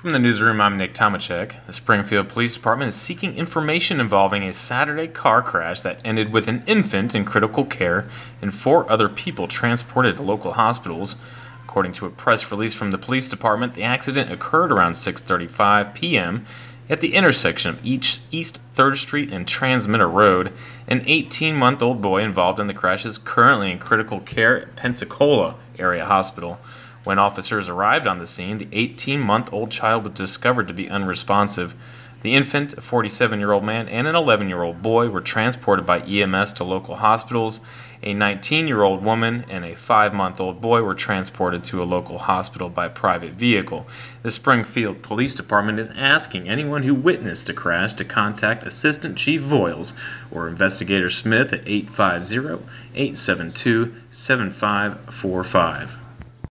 From the newsroom, I'm Nick Tomachek. The Springfield Police Department is seeking information involving a Saturday car crash that ended with an infant in critical care and four other people transported to local hospitals. According to a press release from the police department, the accident occurred around 6:35 p.m. at the intersection of East 3rd Street and Transmitter Road. An 18-month-old boy involved in the crash is currently in critical care at Pensacola Area Hospital. When officers arrived on the scene, the 18 month old child was discovered to be unresponsive. The infant, a 47 year old man, and an 11 year old boy were transported by EMS to local hospitals. A 19 year old woman and a 5 month old boy were transported to a local hospital by private vehicle. The Springfield Police Department is asking anyone who witnessed a crash to contact Assistant Chief Voiles or Investigator Smith at 850 872 7545.